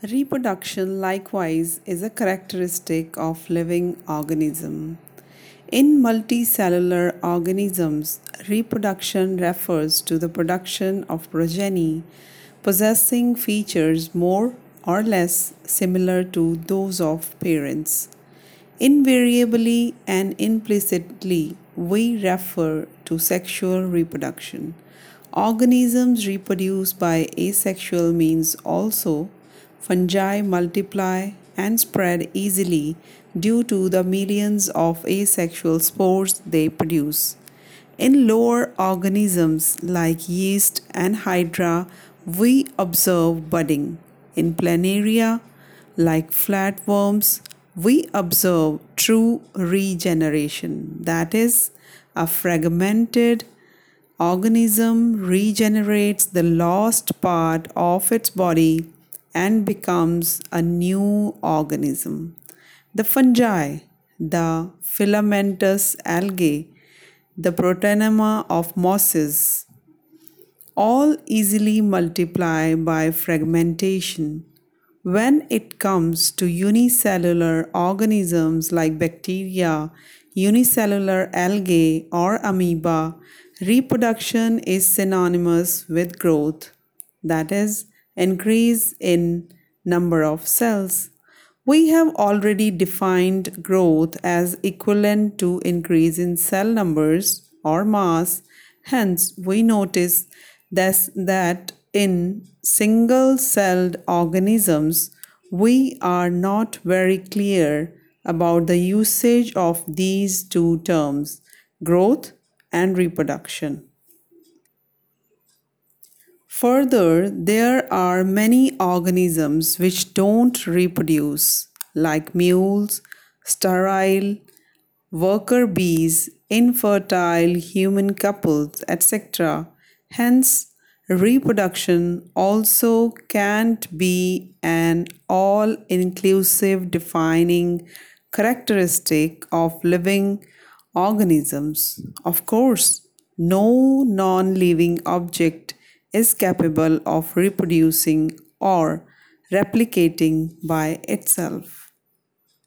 Reproduction, likewise, is a characteristic of living organism. In multicellular organisms, reproduction refers to the production of progeny possessing features more or less similar to those of parents. Invariably and implicitly, we refer to sexual reproduction. Organisms reproduce by asexual means also. Fungi multiply and spread easily due to the millions of asexual spores they produce. In lower organisms like yeast and hydra, we observe budding. In planaria, like flatworms, we observe true regeneration, that is, a fragmented organism regenerates the lost part of its body and becomes a new organism. The fungi, the filamentous algae, the protonema of mosses, all easily multiply by fragmentation. When it comes to unicellular organisms like bacteria, unicellular algae, or amoeba, reproduction is synonymous with growth, that is, increase in number of cells. We have already defined growth as equivalent to increase in cell numbers or mass. Hence, we notice this, that in single celled organisms, we are not very clear about the usage of these two terms growth and reproduction. Further, there are many organisms which don't reproduce, like mules, sterile, worker bees, infertile human couples, etc. Hence, reproduction also can't be an all inclusive defining characteristic of living organisms. Of course, no non living object is capable of reproducing or replicating by itself.